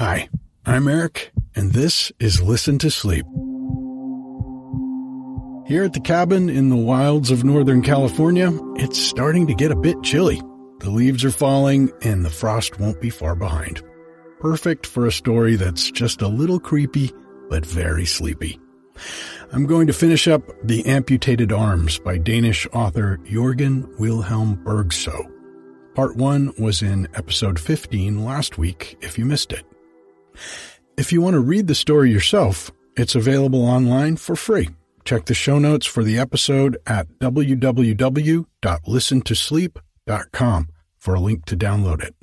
Hi, I'm Eric, and this is Listen to Sleep. Here at the cabin in the wilds of Northern California, it's starting to get a bit chilly. The leaves are falling, and the frost won't be far behind. Perfect for a story that's just a little creepy, but very sleepy. I'm going to finish up The Amputated Arms by Danish author Jorgen Wilhelm Bergsoe. Part 1 was in episode 15 last week if you missed it. If you want to read the story yourself, it's available online for free. Check the show notes for the episode at www.listentosleep.com for a link to download it.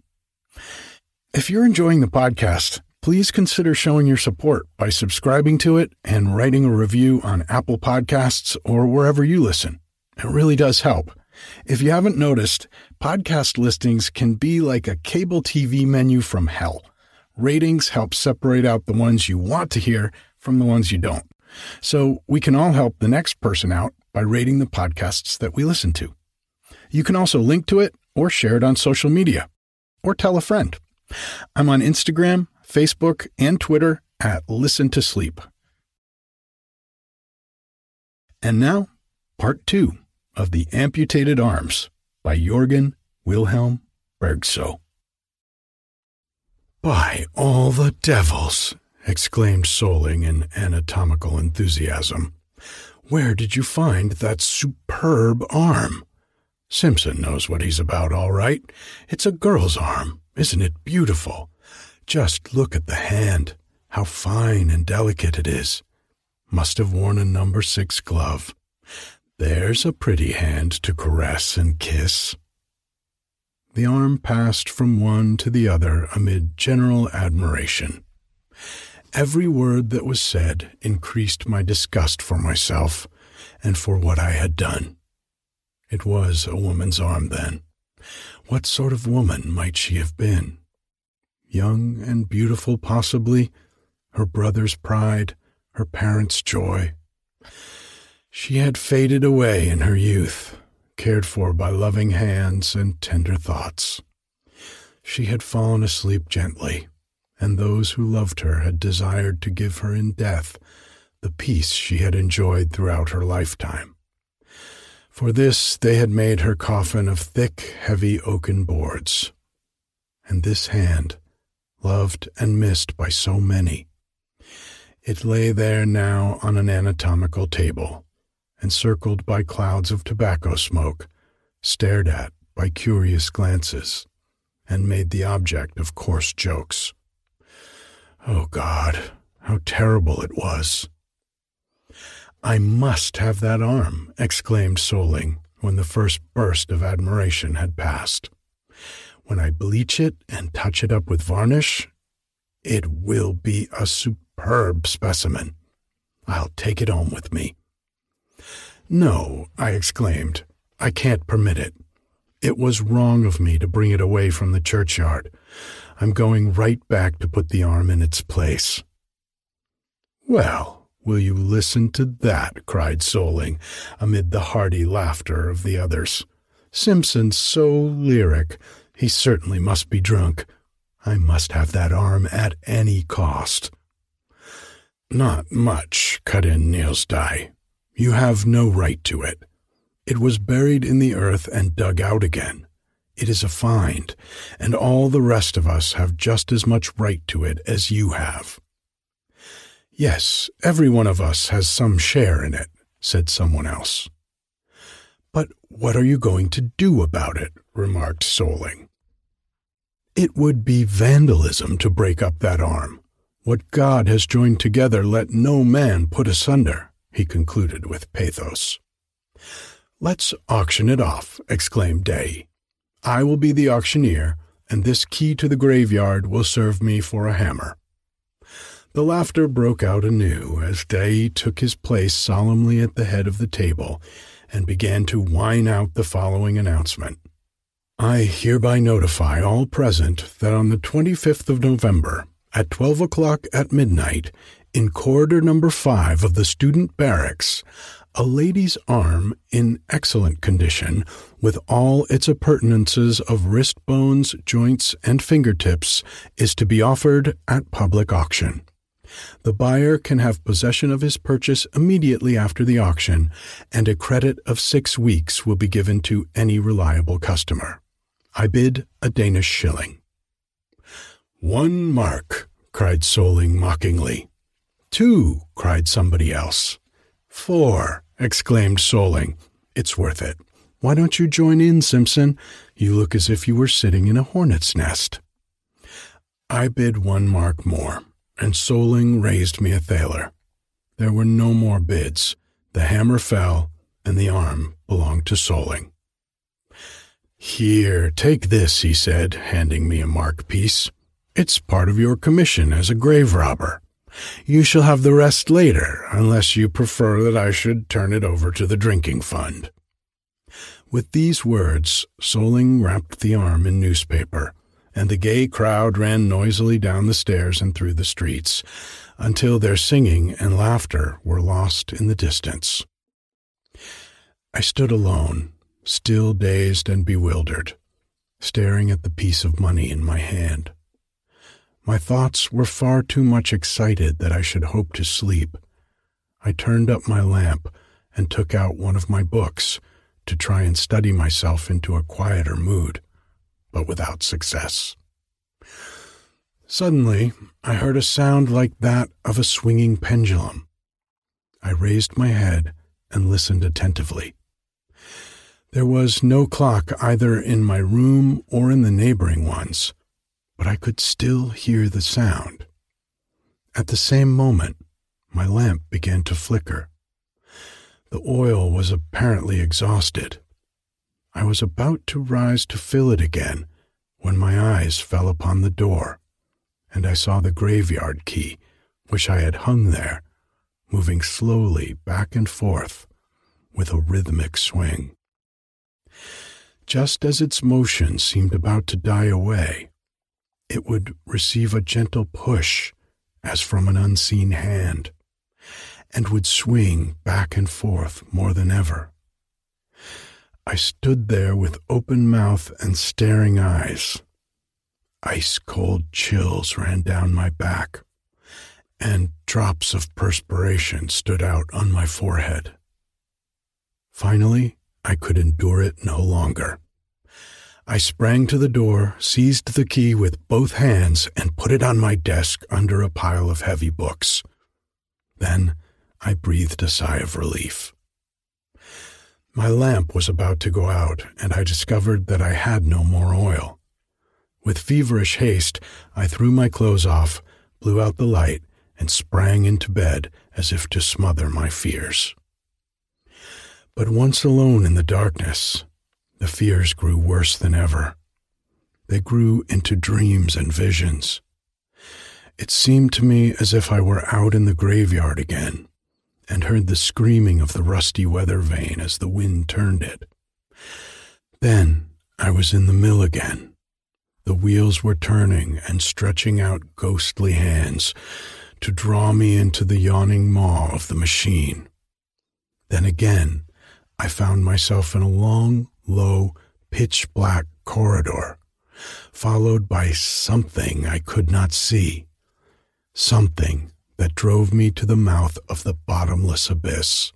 If you're enjoying the podcast, please consider showing your support by subscribing to it and writing a review on Apple Podcasts or wherever you listen. It really does help. If you haven't noticed, podcast listings can be like a cable TV menu from hell. Ratings help separate out the ones you want to hear from the ones you don't. So we can all help the next person out by rating the podcasts that we listen to. You can also link to it or share it on social media or tell a friend. I'm on Instagram, Facebook, and Twitter at Listen to Sleep. And now, part two of The Amputated Arms by Jorgen Wilhelm Bergsoe. By all the devils! exclaimed Solling in anatomical enthusiasm. Where did you find that superb arm? Simpson knows what he's about, all right. It's a girl's arm. Isn't it beautiful? Just look at the hand. How fine and delicate it is. Must have worn a number six glove. There's a pretty hand to caress and kiss. The arm passed from one to the other amid general admiration. Every word that was said increased my disgust for myself and for what I had done. It was a woman's arm then. What sort of woman might she have been? Young and beautiful, possibly, her brother's pride, her parents' joy. She had faded away in her youth, cared for by loving hands and tender thoughts. She had fallen asleep gently, and those who loved her had desired to give her in death the peace she had enjoyed throughout her lifetime. For this they had made her coffin of thick, heavy oaken boards. And this hand, loved and missed by so many, It lay there now on an anatomical table, encircled by clouds of tobacco smoke, stared at by curious glances, and made the object of coarse jokes. Oh God, how terrible it was! I must have that arm, exclaimed Solling when the first burst of admiration had passed. When I bleach it and touch it up with varnish, it will be a superb specimen. I'll take it home with me. No, I exclaimed, I can't permit it. It was wrong of me to bring it away from the churchyard. I'm going right back to put the arm in its place. Well, Will you listen to that? cried Solling, amid the hearty laughter of the others. Simpson's so lyric. He certainly must be drunk. I must have that arm at any cost. Not much, cut in Niels Dye. You have no right to it. It was buried in the earth and dug out again. It is a find, and all the rest of us have just as much right to it as you have. Yes, every one of us has some share in it, said someone else. But what are you going to do about it? remarked Solling. It would be vandalism to break up that arm. What God has joined together, let no man put asunder, he concluded with pathos. Let's auction it off, exclaimed Day. I will be the auctioneer, and this key to the graveyard will serve me for a hammer. The laughter broke out anew as Day took his place solemnly at the head of the table and began to whine out the following announcement. I hereby notify all present that on the 25th of November, at 12 o'clock at midnight, in corridor number 5 of the student barracks, a lady's arm in excellent condition, with all its appurtenances of wrist bones, joints, and fingertips, is to be offered at public auction. The buyer can have possession of his purchase immediately after the auction, and a credit of six weeks will be given to any reliable customer. I bid a Danish shilling. One mark, cried Solling mockingly. Two, cried somebody else. Four, exclaimed Solling. It's worth it. Why don't you join in, Simpson? You look as if you were sitting in a hornet's nest. I bid one mark more and Solling raised me a thaler. There were no more bids. The hammer fell, and the arm belonged to Solling. Here, take this, he said, handing me a mark piece. It's part of your commission as a grave robber. You shall have the rest later, unless you prefer that I should turn it over to the drinking fund. With these words, Solling wrapped the arm in newspaper and the gay crowd ran noisily down the stairs and through the streets, until their singing and laughter were lost in the distance. I stood alone, still dazed and bewildered, staring at the piece of money in my hand. My thoughts were far too much excited that I should hope to sleep. I turned up my lamp and took out one of my books to try and study myself into a quieter mood but without success. Suddenly, I heard a sound like that of a swinging pendulum. I raised my head and listened attentively. There was no clock either in my room or in the neighboring ones, but I could still hear the sound. At the same moment, my lamp began to flicker. The oil was apparently exhausted. I was about to rise to fill it again when my eyes fell upon the door, and I saw the graveyard key, which I had hung there, moving slowly back and forth with a rhythmic swing. Just as its motion seemed about to die away, it would receive a gentle push as from an unseen hand, and would swing back and forth more than ever. I stood there with open mouth and staring eyes. Ice cold chills ran down my back, and drops of perspiration stood out on my forehead. Finally, I could endure it no longer. I sprang to the door, seized the key with both hands, and put it on my desk under a pile of heavy books. Then I breathed a sigh of relief. My lamp was about to go out, and I discovered that I had no more oil. With feverish haste, I threw my clothes off, blew out the light, and sprang into bed as if to smother my fears. But once alone in the darkness, the fears grew worse than ever. They grew into dreams and visions. It seemed to me as if I were out in the graveyard again and heard the screaming of the rusty weather vane as the wind turned it. Then I was in the mill again. The wheels were turning and stretching out ghostly hands to draw me into the yawning maw of the machine. Then again, I found myself in a long, low, pitch black corridor, followed by something I could not see. Something that drove me to the mouth of the bottomless abyss.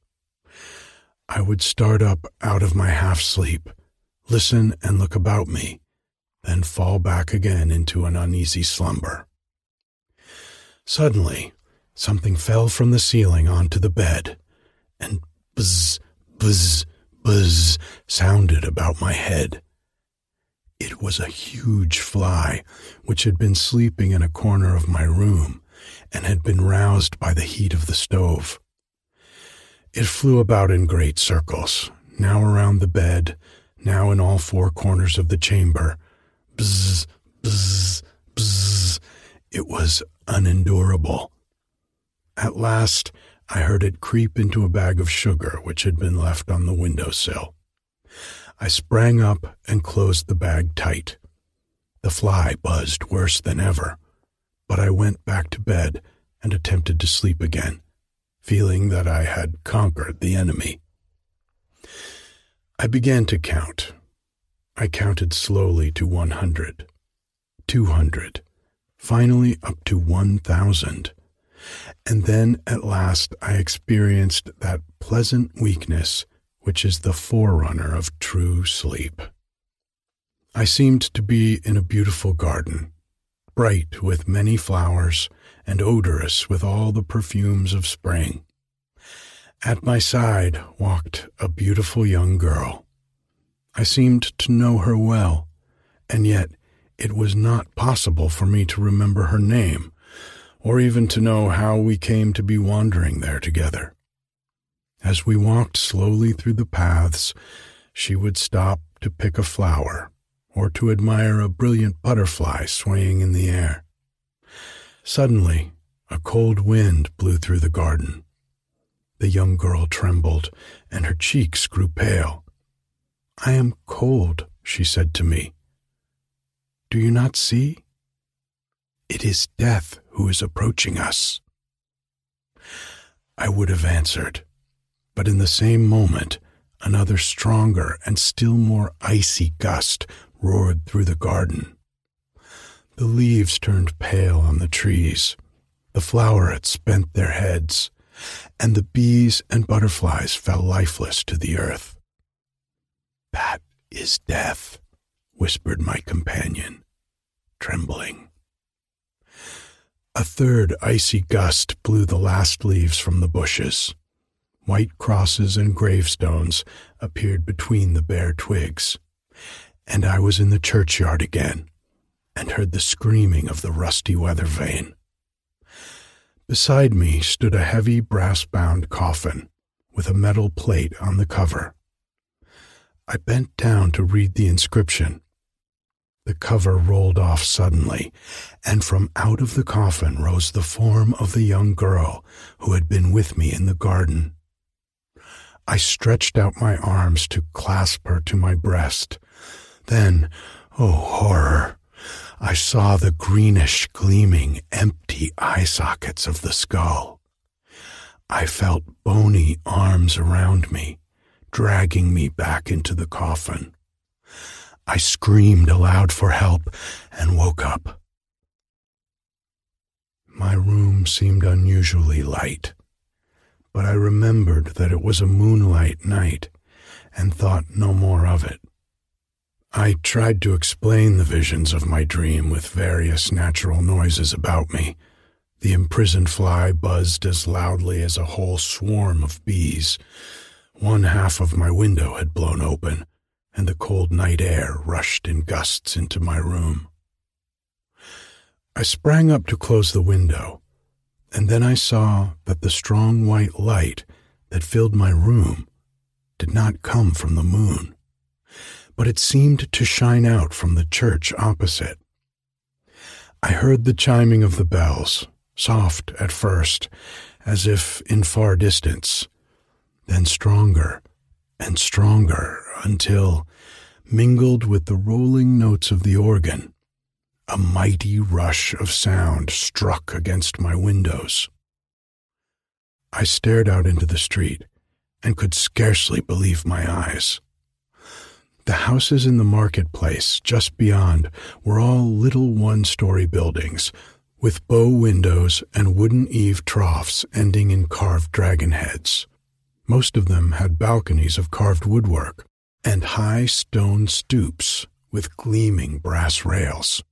I would start up out of my half sleep, listen and look about me, then fall back again into an uneasy slumber. Suddenly, something fell from the ceiling onto the bed, and buzz, buzz, buzz sounded about my head. It was a huge fly which had been sleeping in a corner of my room and had been roused by the heat of the stove. It flew about in great circles, now around the bed, now in all four corners of the chamber. Bzz, bzz, bzz. It was unendurable. At last, I heard it creep into a bag of sugar which had been left on the window sill. I sprang up and closed the bag tight. The fly buzzed worse than ever but I went back to bed and attempted to sleep again, feeling that I had conquered the enemy. I began to count. I counted slowly to 100, 200, finally up to 1,000. And then at last I experienced that pleasant weakness which is the forerunner of true sleep. I seemed to be in a beautiful garden bright with many flowers and odorous with all the perfumes of spring. At my side walked a beautiful young girl. I seemed to know her well, and yet it was not possible for me to remember her name, or even to know how we came to be wandering there together. As we walked slowly through the paths, she would stop to pick a flower or to admire a brilliant butterfly swaying in the air. Suddenly, a cold wind blew through the garden. The young girl trembled, and her cheeks grew pale. I am cold, she said to me. Do you not see? It is death who is approaching us. I would have answered, but in the same moment, another stronger and still more icy gust roared through the garden. The leaves turned pale on the trees, the flowerets bent their heads, and the bees and butterflies fell lifeless to the earth. That is death, whispered my companion, trembling. A third icy gust blew the last leaves from the bushes. White crosses and gravestones appeared between the bare twigs, and I was in the churchyard again and heard the screaming of the rusty weather vane. Beside me stood a heavy brass bound coffin with a metal plate on the cover. I bent down to read the inscription. The cover rolled off suddenly, and from out of the coffin rose the form of the young girl who had been with me in the garden. I stretched out my arms to clasp her to my breast, then, oh horror, I saw the greenish, gleaming, empty eye sockets of the skull. I felt bony arms around me, dragging me back into the coffin. I screamed aloud for help and woke up. My room seemed unusually light, but I remembered that it was a moonlight night and thought no more of it. I tried to explain the visions of my dream with various natural noises about me The imprisoned fly buzzed as loudly as a whole swarm of bees. One half of my window had blown open, and the cold night air rushed in gusts into my room. I sprang up to close the window, and then I saw that the strong white light that filled my room did not come from the moon, but it seemed to shine out from the church opposite. I heard the chiming of the bells, soft at first, as if in far distance, then stronger and stronger until, mingled with the rolling notes of the organ, a mighty rush of sound struck against my windows. I stared out into the street and could scarcely believe my eyes. The houses in the marketplace just beyond were all little one story buildings with bow windows and wooden eave troughs ending in carved dragon heads. Most of them had balconies of carved woodwork and high stone stoops with gleaming brass rails.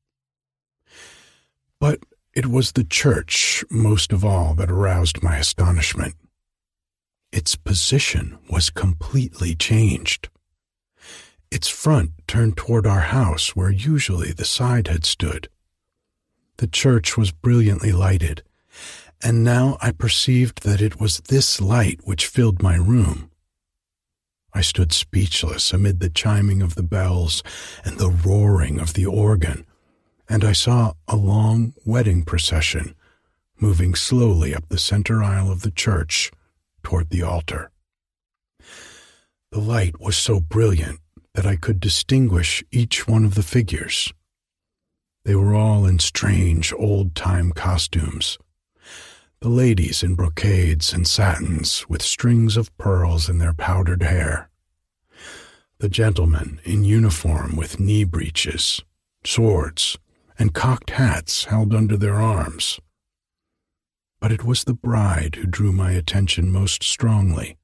But it was the church, most of all, that aroused my astonishment. Its position was completely changed. Its front turned toward our house where usually the side had stood. The church was brilliantly lighted, and now I perceived that it was this light which filled my room. I stood speechless amid the chiming of the bells and the roaring of the organ, and I saw a long wedding procession moving slowly up the center aisle of the church toward the altar. The light was so brilliant that I could distinguish each one of the figures. They were all in strange old time costumes. The ladies in brocades and satins with strings of pearls in their powdered hair. The gentlemen in uniform with knee breeches, swords, and cocked hats held under their arms. But it was the bride who drew my attention most strongly.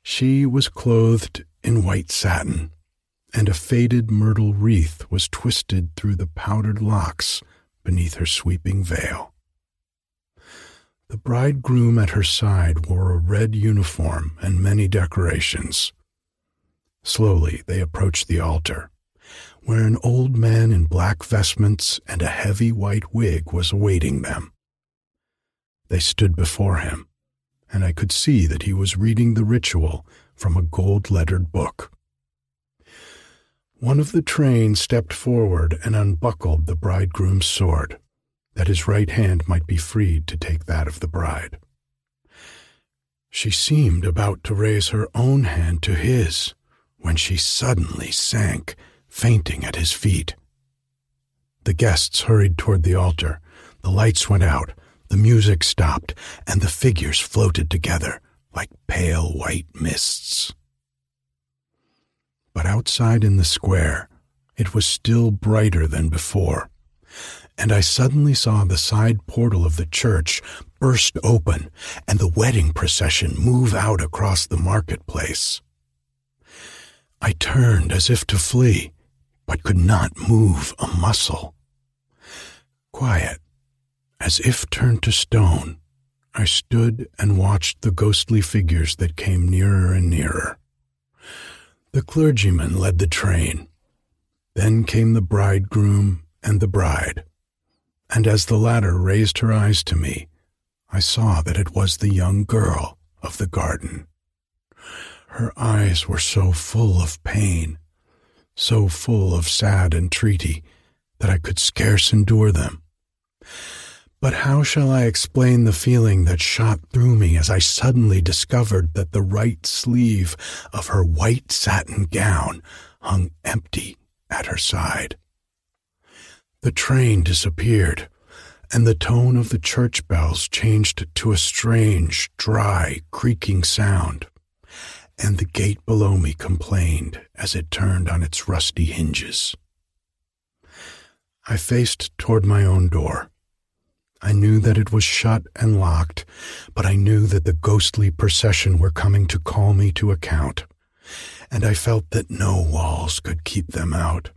She was clothed in white satin, and a faded myrtle wreath was twisted through the powdered locks beneath her sweeping veil. The bridegroom at her side wore a red uniform and many decorations. Slowly they approached the altar, where an old man in black vestments and a heavy white wig was awaiting them. They stood before him, and I could see that he was reading the ritual from a gold lettered book. One of the train stepped forward and unbuckled the bridegroom's sword, that his right hand might be freed to take that of the bride. She seemed about to raise her own hand to his when she suddenly sank, fainting at his feet. The guests hurried toward the altar. The lights went out, the music stopped, and the figures floated together like pale white mists. But outside in the square, it was still brighter than before, and I suddenly saw the side portal of the church burst open and the wedding procession move out across the marketplace. I turned as if to flee, but could not move a muscle. Quiet, as if turned to stone, I stood and watched the ghostly figures that came nearer and nearer. The clergyman led the train. Then came the bridegroom and the bride. And as the latter raised her eyes to me, I saw that it was the young girl of the garden. Her eyes were so full of pain, so full of sad entreaty, that I could scarce endure them. But how shall I explain the feeling that shot through me as I suddenly discovered that the right sleeve of her white satin gown hung empty at her side? The train disappeared, and the tone of the church bells changed to a strange, dry, creaking sound, and the gate below me complained as it turned on its rusty hinges. I faced toward my own door I knew that it was shut and locked, but I knew that the ghostly procession were coming to call me to account, and I felt that no walls could keep them out.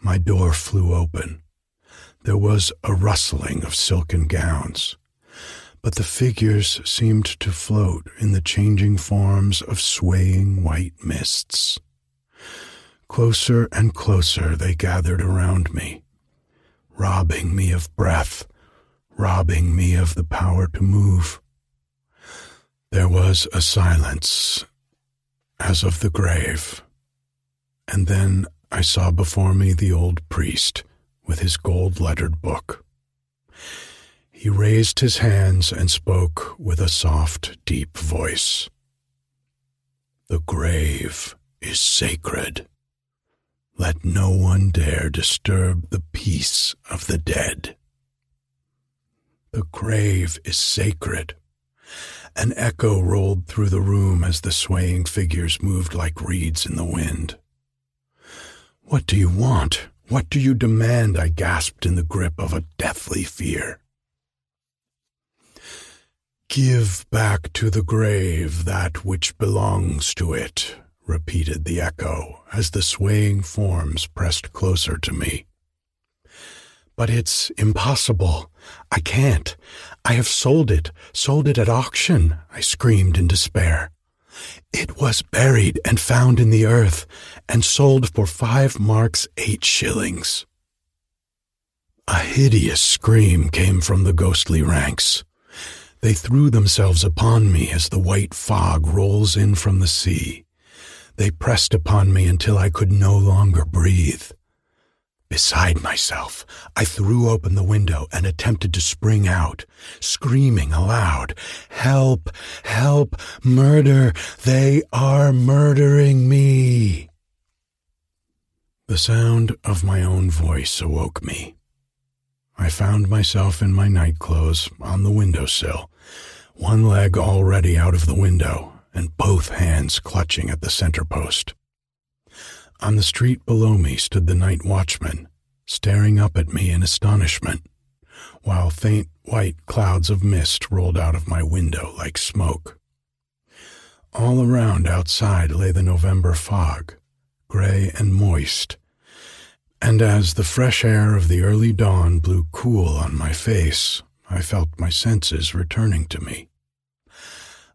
My door flew open. There was a rustling of silken gowns, but the figures seemed to float in the changing forms of swaying white mists. Closer and closer they gathered around me, robbing me of breath, robbing me of the power to move. There was a silence, as of the grave, and then I saw before me the old priest with his gold lettered book. He raised his hands and spoke with a soft, deep voice. The grave is sacred. Let no one dare disturb the peace of the dead. The grave is sacred. An echo rolled through the room as the swaying figures moved like reeds in the wind. What do you want? What do you demand? I gasped in the grip of a deathly fear. Give back to the grave that which belongs to it, repeated the echo as the swaying forms pressed closer to me. But it's impossible. I can't. I have sold it, sold it at auction, I screamed in despair. It was buried and found in the earth and sold for five marks eight shillings. A hideous scream came from the ghostly ranks. They threw themselves upon me as the white fog rolls in from the sea. They pressed upon me until I could no longer breathe. Beside myself, I threw open the window and attempted to spring out, screaming aloud, Help! Help! Murder! They are murdering me! The sound of my own voice awoke me. I found myself in my nightclothes on the windowsill, one leg already out of the window and both hands clutching at the center post. On the street below me stood the night watchman, staring up at me in astonishment, while faint white clouds of mist rolled out of my window like smoke. All around outside lay the November fog, gray and moist, and as the fresh air of the early dawn blew cool on my face, I felt my senses returning to me.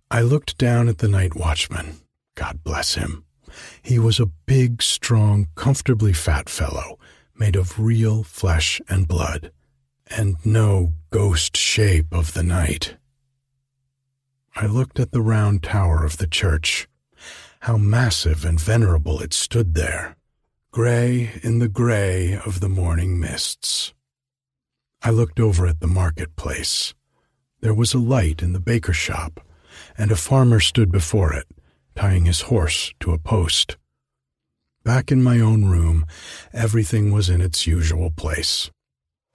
I looked down at the night watchman. God bless him. He was a big, strong, comfortably fat fellow, made of real flesh and blood, and no ghost shape of the night. I looked at the round tower of the church. How massive and venerable it stood there, gray in the gray of the morning mists. I looked over at the marketplace. There was a light in the baker's shop, and a farmer stood before it, tying his horse to a post. Back in my own room, everything was in its usual place.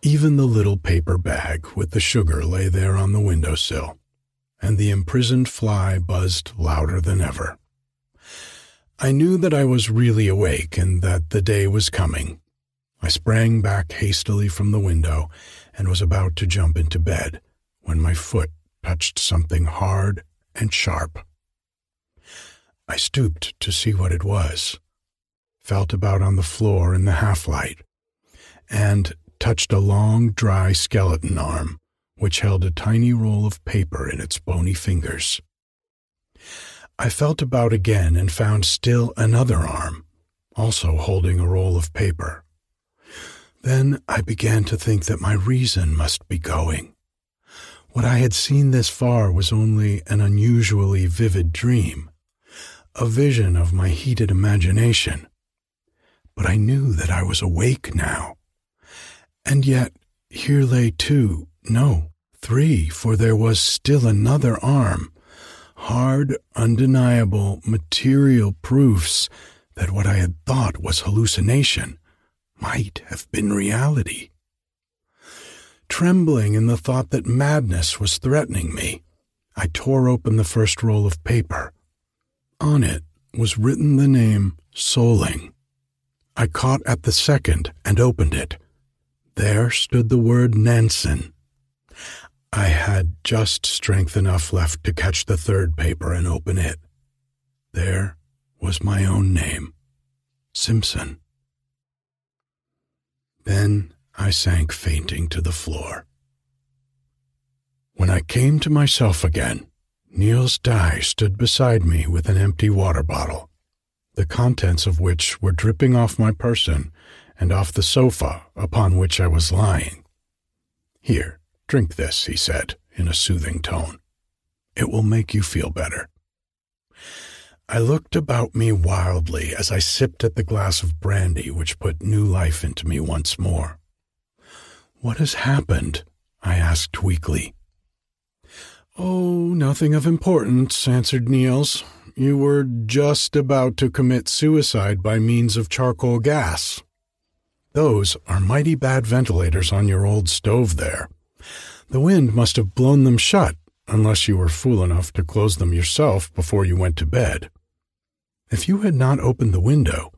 Even the little paper bag with the sugar lay there on the windowsill, and the imprisoned fly buzzed louder than ever. I knew that I was really awake and that the day was coming. I sprang back hastily from the window and was about to jump into bed when my foot touched something hard and sharp. I stooped to see what it was, felt about on the floor in the half light, and touched a long, dry skeleton arm which held a tiny roll of paper in its bony fingers. I felt about again and found still another arm, also holding a roll of paper. Then I began to think that my reason must be going. What I had seen this far was only an unusually vivid dream, a vision of my heated imagination. But I knew that I was awake now. And yet, here lay two, no, three, for there was still another arm hard, undeniable, material proofs that what I had thought was hallucination might have been reality. Trembling in the thought that madness was threatening me, I tore open the first roll of paper. On it was written the name Soling. I caught at the second and opened it. There stood the word Nansen. I had just strength enough left to catch the third paper and open it. There was my own name, Simpson. Then I sank fainting to the floor. When I came to myself again, Niels Dye stood beside me with an empty water bottle, the contents of which were dripping off my person and off the sofa upon which I was lying. Here, drink this, he said in a soothing tone. It will make you feel better. I looked about me wildly as I sipped at the glass of brandy which put new life into me once more. What has happened? I asked weakly. Oh, nothing of importance, answered Niels. You were just about to commit suicide by means of charcoal gas. Those are mighty bad ventilators on your old stove there. The wind must have blown them shut, unless you were fool enough to close them yourself before you went to bed. If you had not opened the window,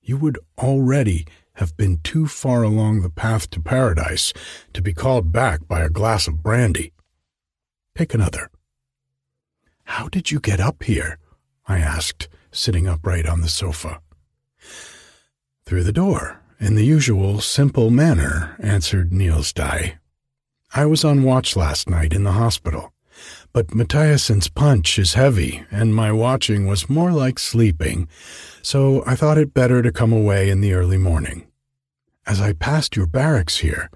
you would already have been too far along the path to paradise to be called back by a glass of brandy. Take another. How did you get up here? I asked, sitting upright on the sofa. Through the door, in the usual simple manner, answered Niels Dye. I was on watch last night in the hospital, but Mathiasen's punch is heavy, and my watching was more like sleeping, so I thought it better to come away in the early morning. As I passed your barracks here,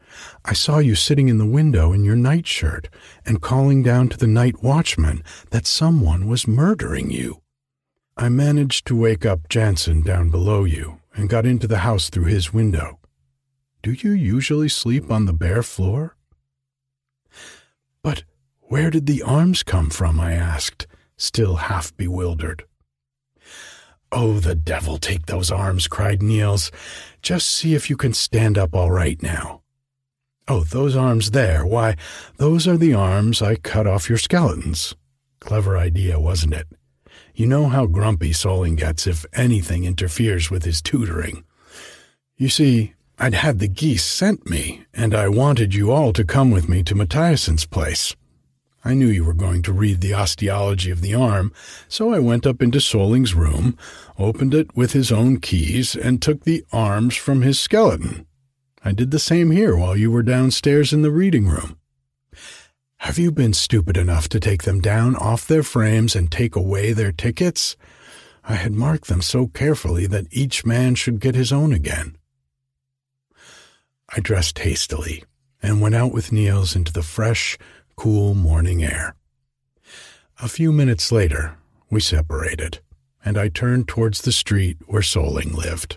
I saw you sitting in the window in your nightshirt and calling down to the night watchman that someone was murdering you. I managed to wake up Jansen down below you and got into the house through his window. Do you usually sleep on the bare floor? But where did the arms come from? I asked, still half bewildered. Oh, the devil take those arms, cried Niels. Just see if you can stand up all right now. Oh, those arms there. Why, those are the arms I cut off your skeletons. Clever idea, wasn't it? You know how grumpy Soling gets if anything interferes with his tutoring. You see, I'd had the geese sent me, and I wanted you all to come with me to Mathiasen's place. I knew you were going to read the osteology of the arm, so I went up into Soling's room, opened it with his own keys, and took the arms from his skeleton. I did the same here while you were downstairs in the reading room. Have you been stupid enough to take them down off their frames and take away their tickets? I had marked them so carefully that each man should get his own again. I dressed hastily and went out with Niels into the fresh, cool morning air. A few minutes later, we separated, and I turned towards the street where Soling lived.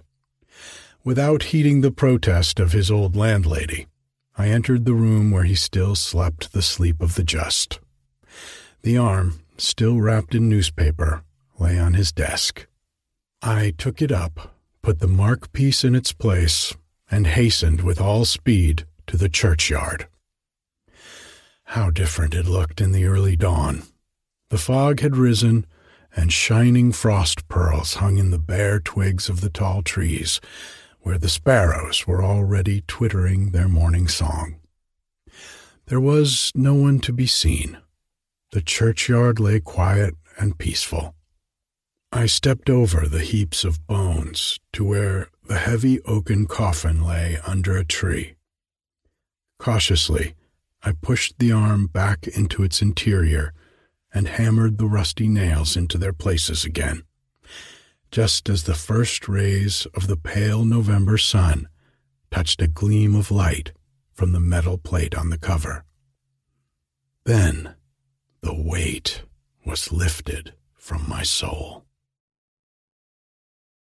Without heeding the protest of his old landlady, I entered the room where he still slept the sleep of the just. The arm, still wrapped in newspaper, lay on his desk. I took it up, put the mark piece in its place, and hastened with all speed to the churchyard. How different it looked in the early dawn. The fog had risen, and shining frost pearls hung in the bare twigs of the tall trees, where the sparrows were already twittering their morning song. There was no one to be seen. The churchyard lay quiet and peaceful. I stepped over the heaps of bones to where the heavy oaken coffin lay under a tree. Cautiously, I pushed the arm back into its interior and hammered the rusty nails into their places again, just as the first rays of the pale November sun touched a gleam of light from the metal plate on the cover. Then the weight was lifted from my soul.